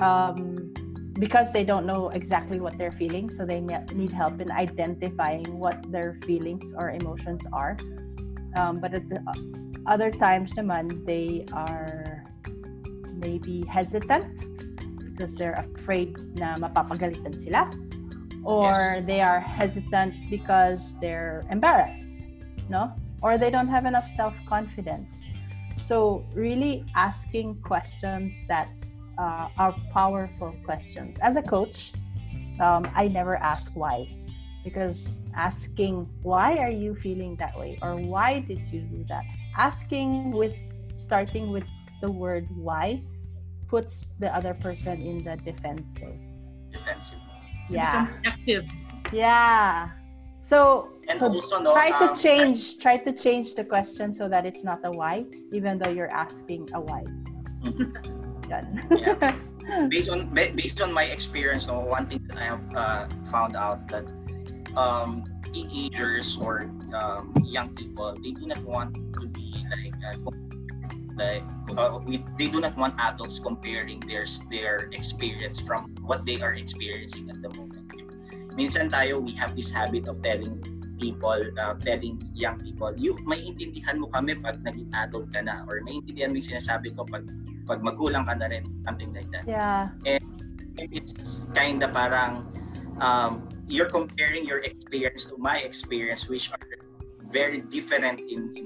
D: um, because they don't know exactly what they're feeling, so they need help in identifying what their feelings or emotions are. Um, but at the other times naman, they are maybe hesitant because they're afraid na mapapagalitan sila or yes. they are hesitant because they're embarrassed no or they don't have enough self-confidence so really asking questions that uh, are powerful questions as a coach um, i never ask why because asking why are you feeling that way or why did you do that asking with starting with the word why puts the other person in the defensive.
A: Defensive.
D: Yeah.
C: Active.
D: Yeah. So,
A: and
D: so
A: also, no,
D: try to
A: um,
D: change try to change the question so that it's not a why, even though you're asking a why.
A: yeah. [LAUGHS] Based on based on my experience, no, one thing that I have uh, found out that um, teenagers or um, young people they do not want to be like uh, like uh, we, they do not want adults comparing their their experience from what they are experiencing at the moment. Minsan tayo, we have this habit of telling people, uh, telling young people, you, may intindihan mo kami pag naging adult ka na or may intindihan mo yung sinasabi ko pag, pag magulang ka na rin, something like that.
D: Yeah.
A: And, it's kind of parang um, you're comparing your experience to my experience which are very different in, in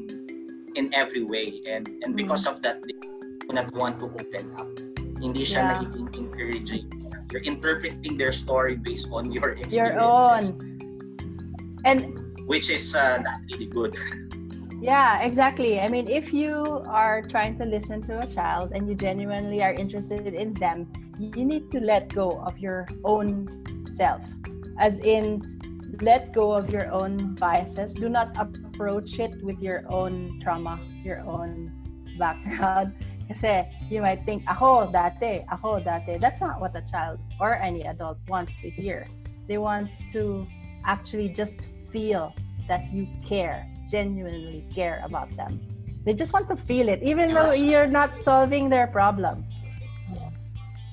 A: in every way. And and because mm. of that they do not want to open up. Hindi siya yeah. nagiging encouraging. You're interpreting their story based on your experiences.
D: your own. And
A: which is uh, not really good. [LAUGHS]
D: Yeah exactly. I mean if you are trying to listen to a child and you genuinely are interested in them you need to let go of your own self. As in let go of your own biases do not approach it with your own trauma, your own background. [LAUGHS] Kasi you might think, ako dati, ako dati. That's not what a child or any adult wants to hear. They want to actually just feel that you care, genuinely care about them. They just want to feel it, even though you're not solving their problem.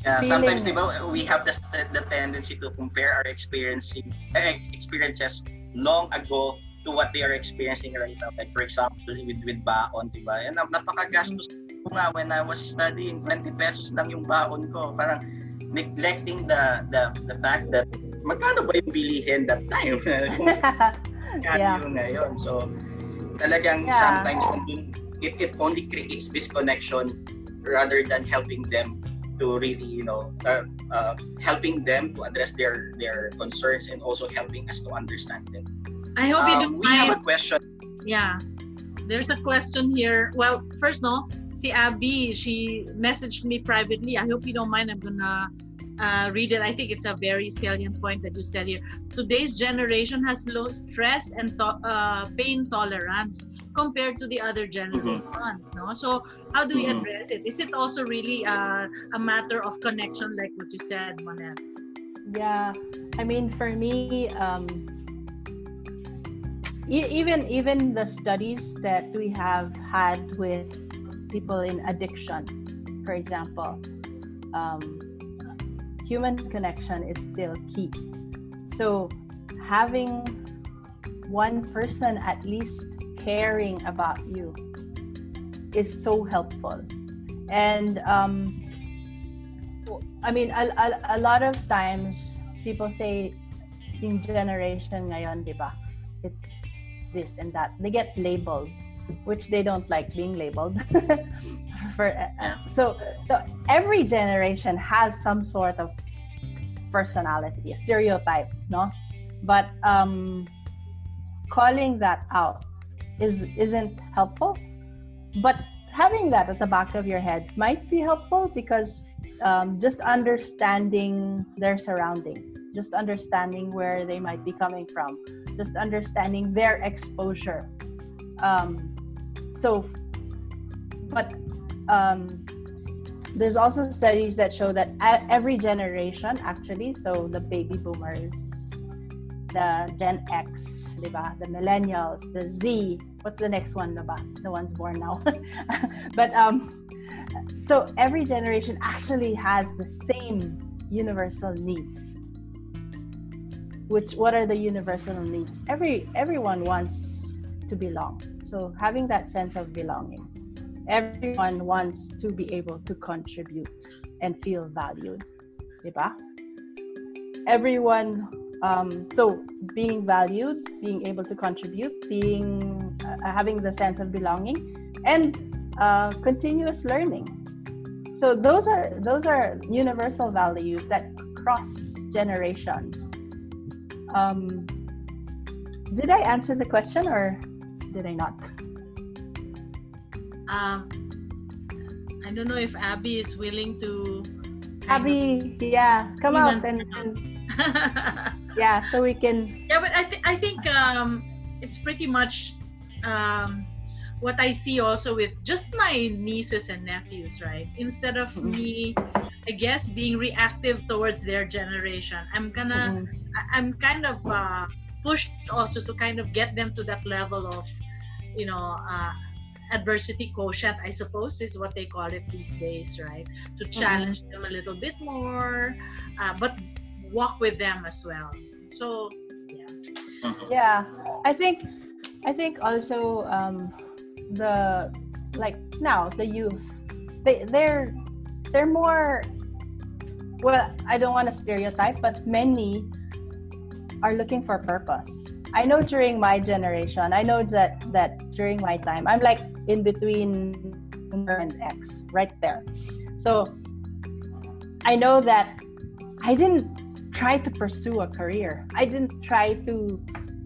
A: Yeah, sometimes, di ba, we have the, the tendency to compare our experiencing, eh, experiences long ago to what they are experiencing right now. Like for example, with with baon, di ba? And napakagastos ko nga when I was studying, 20 pesos lang yung baon ko. Parang neglecting the the the fact that magkano ba yung bilihin that time? [LAUGHS] yeah. yung ngayon. So talagang yeah. sometimes it, it only creates disconnection rather than helping them to really you know uh, uh, helping them to address their their concerns and also helping us to understand them
C: I hope you um, don't
A: we
C: mind.
A: have a question.
C: Yeah. There's a question here. Well, first no, see Abby, she messaged me privately. I hope you don't mind. I'm gonna uh, read it. I think it's a very salient point that you said here. Today's generation has low stress and to- uh, pain tolerance compared to the other generations. Mm-hmm. No? So how do we mm-hmm. address it? Is it also really uh, a matter of connection, like what you said, Monette?
D: Yeah, I mean, for me, um, even even the studies that we have had with people in addiction for example um, human connection is still key so having one person at least caring about you is so helpful and um, i mean a, a, a lot of times people say in generation ngayon di ba it's this and that. They get labeled, which they don't like being labeled. [LAUGHS] For uh, so so every generation has some sort of personality, a stereotype, no? But um, calling that out is isn't helpful. But having that at the back of your head might be helpful because um, just understanding their surroundings just understanding where they might be coming from just understanding their exposure. Um, so but um, there's also studies that show that every generation actually so the baby boomers the gen x the millennials the z. What's the next one diba? the ones born now. [LAUGHS] But um so every generation actually has the same universal needs. Which what are the universal needs? Every everyone wants to belong. So having that sense of belonging. Everyone wants to be able to contribute and feel valued diba? everyone um, so being valued being able to contribute being uh, having the sense of belonging and uh, continuous learning. So those are those are universal values that cross generations. Um, did i answer the question or did i not?
C: Um, I don't know if Abby is willing to.
D: Abby, yeah, come out and, and [LAUGHS] yeah, so we can.
C: Yeah, but I think I think um, it's pretty much um, what I see also with just my nieces and nephews, right? Instead of mm-hmm. me, I guess, being reactive towards their generation, I'm gonna, mm-hmm. I'm kind of uh, pushed also to kind of get them to that level of, you know, uh, adversity quotient, I suppose, is what they call it these days, right? To mm-hmm. challenge mm-hmm. them a little bit more, uh, but walk with them as well. So, yeah.
D: Mm-hmm. Yeah, I think, I think also um, the like now the youth, they they're they're more. Well, I don't want to stereotype, but many are looking for purpose. I know during my generation, I know that that during my time, I'm like in between and X, right there. So I know that I didn't try to pursue a career. I didn't try to,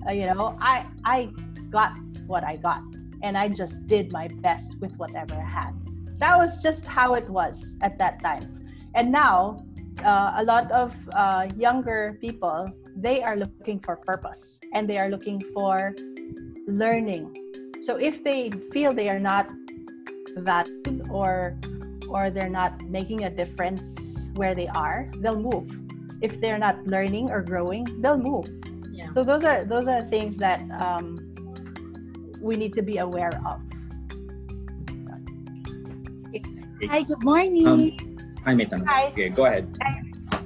D: uh, you know, I I got what I got, and I just did my best with whatever I had. That was just how it was at that time. And now, uh, a lot of uh, younger people they are looking for purpose and they are looking for learning so if they feel they are not valued or or they're not making a difference where they are, they'll move. If they're not learning or growing, they'll move. Yeah. So those are those are things that um, we need to be aware of.
E: Hi, good morning.
F: Um, hi, Metan. Hi. Okay, go ahead.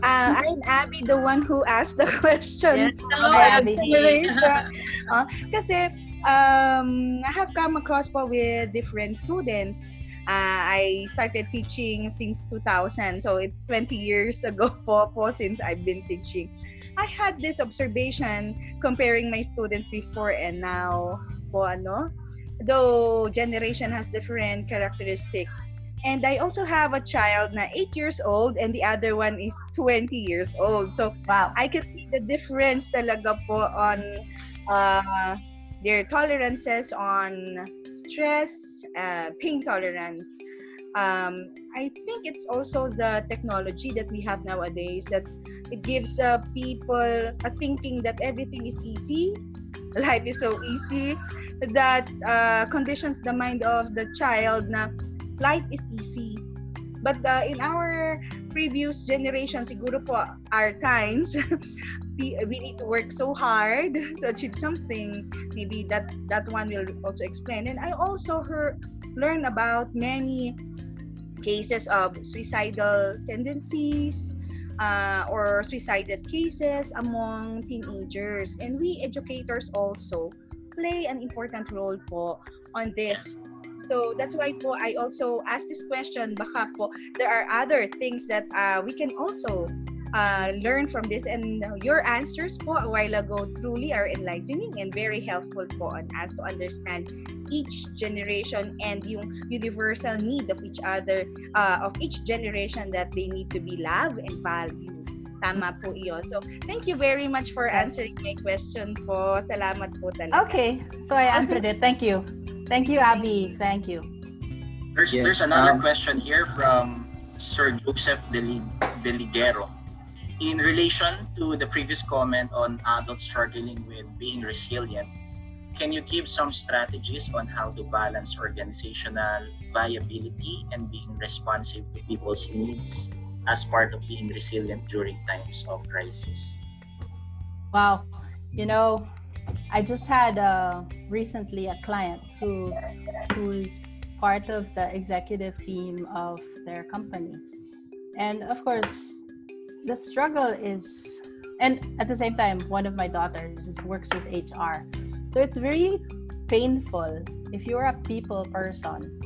E: Uh, I'm Abby, the one who asked the [LAUGHS] question.
C: Yes, hello, Abby.
E: uh, kasi um, I have come across po with different students. Uh, I started teaching since 2000, so it's 20 years ago [LAUGHS] po, po since I've been teaching. I had this observation comparing my students before and now po ano, though generation has different characteristic. And I also have a child na 8 years old and the other one is 20 years old. So wow. I can see the difference talaga po on uh, their tolerances on stress, uh, pain tolerance. Um, I think it's also the technology that we have nowadays that it gives uh, people a thinking that everything is easy, [LAUGHS] life is so easy, that uh, conditions the mind of the child na life is easy. But uh, in our previous generation, siguro po, our times, [LAUGHS] we, need to work so hard [LAUGHS] to achieve something. Maybe that that one will also explain. And i also heard learn about many cases of suicidal tendencies uh, or suicidal cases among teenagers. And we educators also play an important role po on this so that's why po I also ask this question baka po there are other things that uh, we can also uh, learn from this and your answers po a while ago truly are enlightening and very helpful po on us to understand each generation and yung universal need of each other uh, of each generation that they need to be loved and valued tama po iyon. So, thank you very much for answering my question po. Salamat po talaga.
D: Okay, so I answered it. Thank you. Thank you, Abby. Thank you.
A: There's,
F: Yes,
A: there's another
F: um,
A: question here from Sir Joseph Deli- Deligero. In relation to the previous comment on adults struggling with being resilient, can you give some strategies on how to balance organizational viability and being responsive to people's needs as part of being resilient during times of crisis?
D: Wow. You know, I just had uh, recently a client who who's part of the executive team of their company. And of course, the struggle is and at the same time one of my daughters works with HR. So it's very painful if you're a people person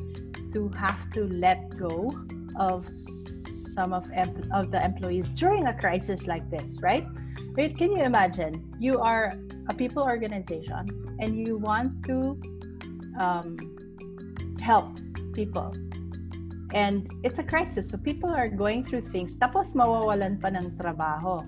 D: to have to let go of some of em- of the employees during a crisis like this, right? Wait, can you imagine? You are a people organization and you want to um, help people. And it's a crisis. So people are going through things. Tapos mawawalan pa ng trabaho.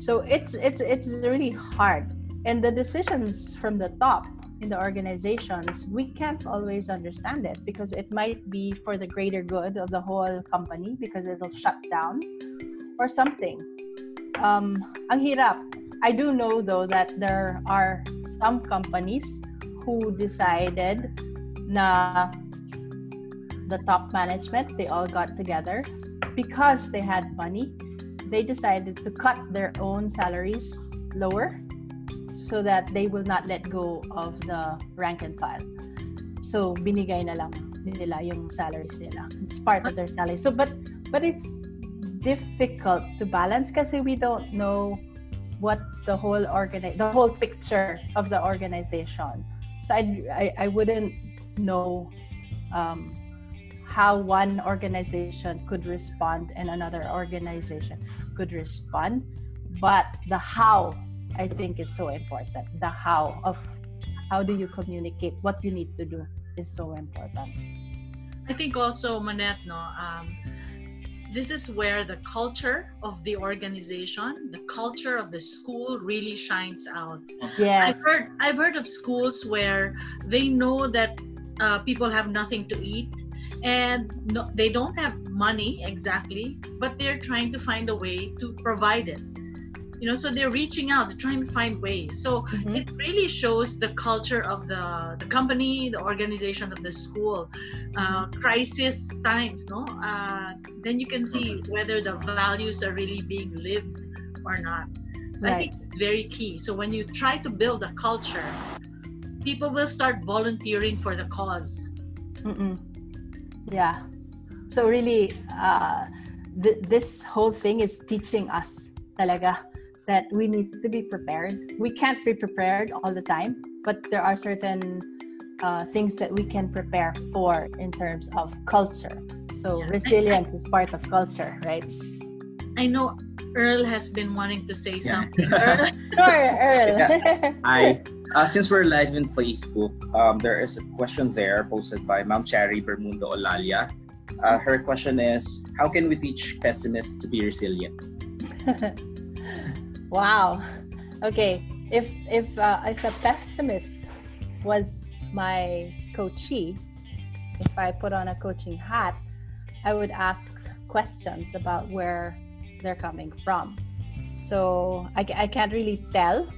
D: So it's it's it's really hard. And the decisions from the top in the organizations, we can't always understand it because it might be for the greater good of the whole company because it'll shut down or something. Um, ang hirap. I do know though that there are some companies who decided na the top management they all got together because they had money. They decided to cut their own salaries lower so that they will not let go of the rank and file. So binigay na lang nila yung salaries nila. It's part of their salary so but but it's difficult to balance because we don't know what the whole organi- the whole picture of the organization. So i i, I wouldn't know um, how one organization could respond and another organization could respond. But the how i think is so important. The how of how do you communicate? What you need to do is so important.
C: I think also, Monette, no, um, this is where the culture of the organization, the culture of the school really shines out.
D: yes
C: I've heard I've heard of schools where they know that uh, people have nothing to eat and no, they don't have money exactly, but they're trying to find a way to provide it. You know, so they're reaching out, they're trying to find ways. So
D: Mhm.
C: it really shows the culture of the the company, the organization of the school. Uh, crisis times, no? Uh, then you can see whether the values are really being lived or not. So I think it's very key. So when you try to build a culture, people will start volunteering for the cause.
D: Mm-mm. Yeah. So really, uh, th- this whole thing is teaching us talaga that we need to be prepared. We can't be prepared all the time, but there are certain uh, things that we can prepare for in terms of culture. So
C: Yeah.
D: resilience is part of culture, right?
C: I know Earl has been wanting to say
F: Yeah.
C: something. [LAUGHS] Earl,
D: Sure, Earl. [LAUGHS]
F: I uh, since we're live in Facebook, um, there is a question there posted by Ma'am Cherry Bermundo Olalia. Uh, her question is, how can we teach pessimists to be resilient? [LAUGHS]
D: wow. Okay. If if uh, if a pessimist was my coachee, if I put on a coaching hat, I would ask questions about where they're coming from. So I, I can't really tell,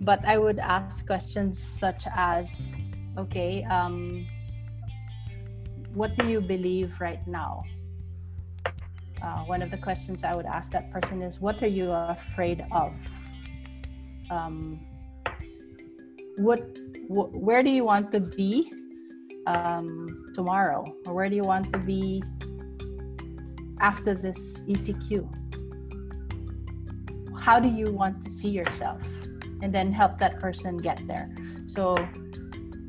D: but I would ask questions such as, okay, um, what do you believe right now? Uh, one of the questions I would ask that person is, what are you afraid of? Um, what, wh- where do you want to be um, tomorrow, or where do you want to be after this ECQ? How do you want to see yourself? And then help that person get there. So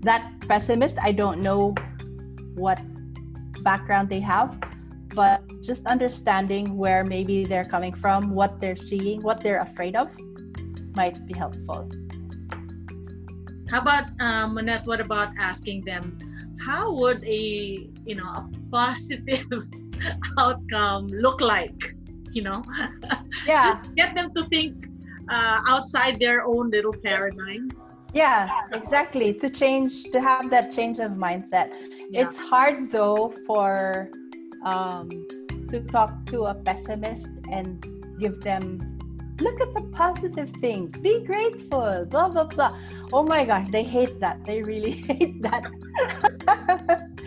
D: that pessimist, I don't know what background they have, but just understanding where maybe they're coming from, what they're seeing, what they're afraid of might be helpful.
C: how about um, Monette? What about asking them, how would a you know a positive [LAUGHS] outcome look like you know [LAUGHS]
D: Yeah.
C: just get them to think uh, outside their own little paradigms
D: Yeah, exactly. To change, to have that change of mindset.
C: Yeah.
D: It's hard though for um, to talk to a pessimist and give them look at the positive things. Be grateful. Blah blah blah. Oh my gosh, they hate that. They really [LAUGHS] hate that.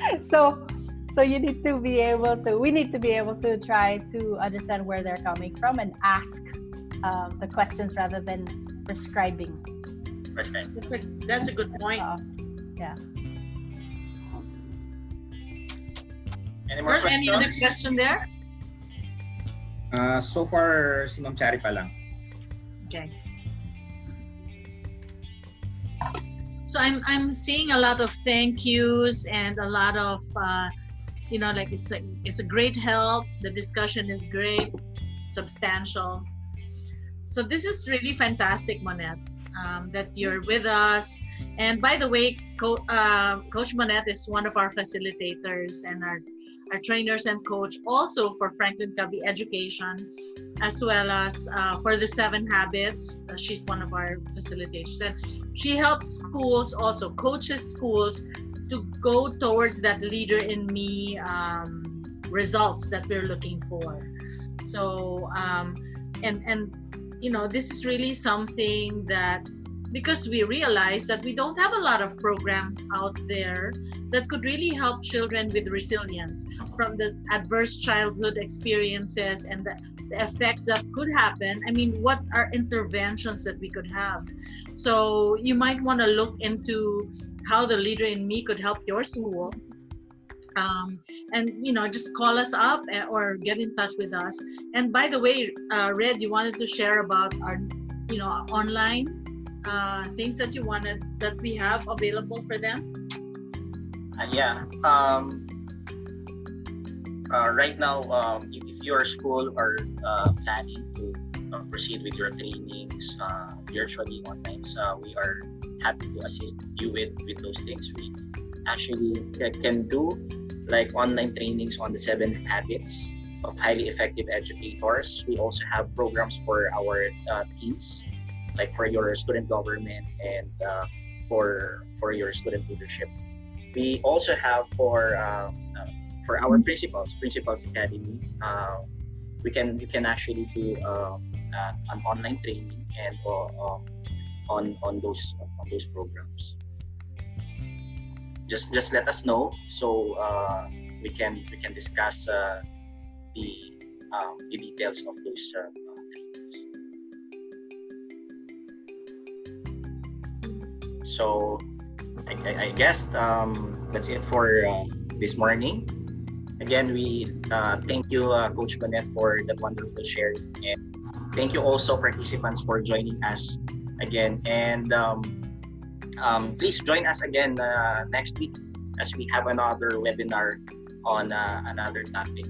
D: [LAUGHS] so so you need to be able to we need to be able to try to understand where they're coming from and ask um, the questions rather than prescribing
A: Okay.
C: that's a that's a good point
D: uh,
A: Any more
C: Bert, any other question there
F: Uh, so far, si Ma'am Chari pa lang.
C: Okay. So I'm I'm seeing a lot of thank yous and a lot of uh, you know like it's a it's a great help. The discussion is great, substantial. So this is really fantastic, Monette, um, that you're with us. And by the way, Co- uh, Coach Monette is one of our facilitators and our our trainers and coach also for Franklin Covey Education as well as uh, for the seven habits. Uh, she's one of our facilitators, and she helps schools also coaches schools to go towards that leader in me um, results that we're looking for. So um, and and you know this is really something that because we realize that we don't have a lot of programs out there that could really help children with resilience from the adverse childhood experiences and the the effects that could happen. I mean, what are interventions that we could have? So you might want to look into how the leader in me could help your school. Um, and you know, just call us up eh, or get in touch with us. And by the way, uh, Red, you wanted to share about our, you know, online uh, things that you wanted that we have available for them.
A: Uh, yeah. Um, uh, right now, um, if, if your school are uh, planning to uh, proceed with your trainings virtually online, so we are happy to assist you with, with those things. We actually can do like online trainings on the seven habits of highly effective educators. We also have programs for our teams, like for your student government and uh, for for your student leadership. We also have for uh, uh, for our principals, principals academy. Uh, we can you can actually do uh, uh, an online training and uh, on on those on those programs. Just just let us know so uh, we can we can discuss the um, the details of those So I, I, I guess um, that's it for uh, this morning. Again, we uh, thank you, uh, Coach Monette, for that wonderful sharing, and thank you also participants for joining us again. And um, um, please join us again uh, next week as we have another webinar on uh, another topic.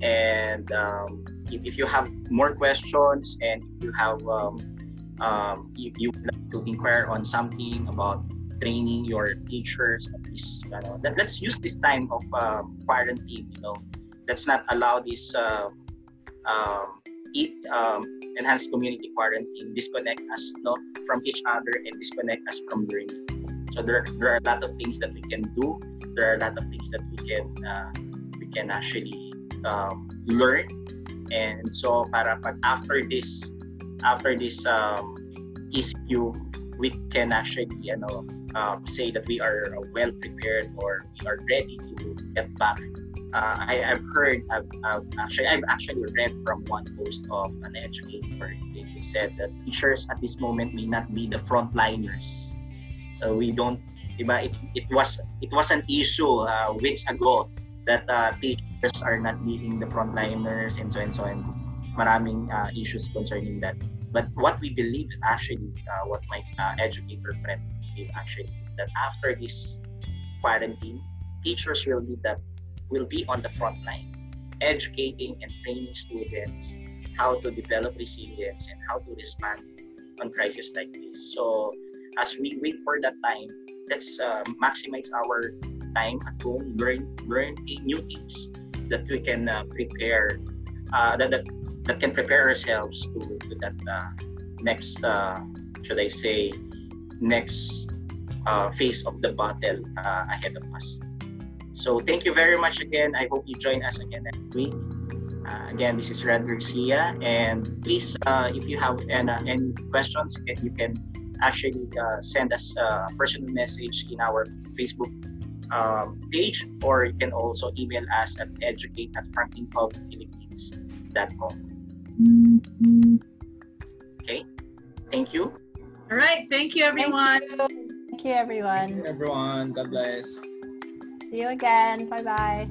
A: And um, if, if you have more questions and if you have um, um, you, would like to inquire on something about training your teachers at least you know, let, let's use this time of um, quarantine you know. Let's not allow this uh, um, eat um, enhanced community quarantine disconnect us no from each other and disconnect us from learning. So there, there are a lot of things that we can do. There are a lot of things that we can uh, we can actually um, learn. And so para pag after this after this um, ECQ we can actually you know um, say that we are well prepared or we are ready to get back. Uh, I, I've heard, I've, I've actually, I've actually read from one post of an educator. They said that teachers at this moment may not be the frontliners. So we don't, it, it was it was an issue uh, weeks ago that uh, teachers are not meeting the frontliners and so and so and maraming uh, issues concerning that. But what we believe actually, uh, what my uh, educator friend believe actually is that after this quarantine, teachers will be that will be on the front line, educating and training students how to develop resilience and how to respond on crisis like this. So as we wait for that time, let's uh, maximize our time at home, learn learn new things that we can uh, prepare, uh, that, that that can prepare ourselves to, to that uh, next, uh, should I say, next uh, phase of the battle uh, ahead of us. So thank you very much again. I hope you join us again next week. Uh, again, this is Red Garcia, and please, uh, if you have any, any questions, you can actually send us a personal message in our Facebook um, page, or you can also email us at educate at franklincoveyphilippines.com. Okay, thank you.
C: All right. Thank you, everyone.
D: Thank you, Thank you everyone.
F: Everyone, God bless.
D: See you again. Bye bye.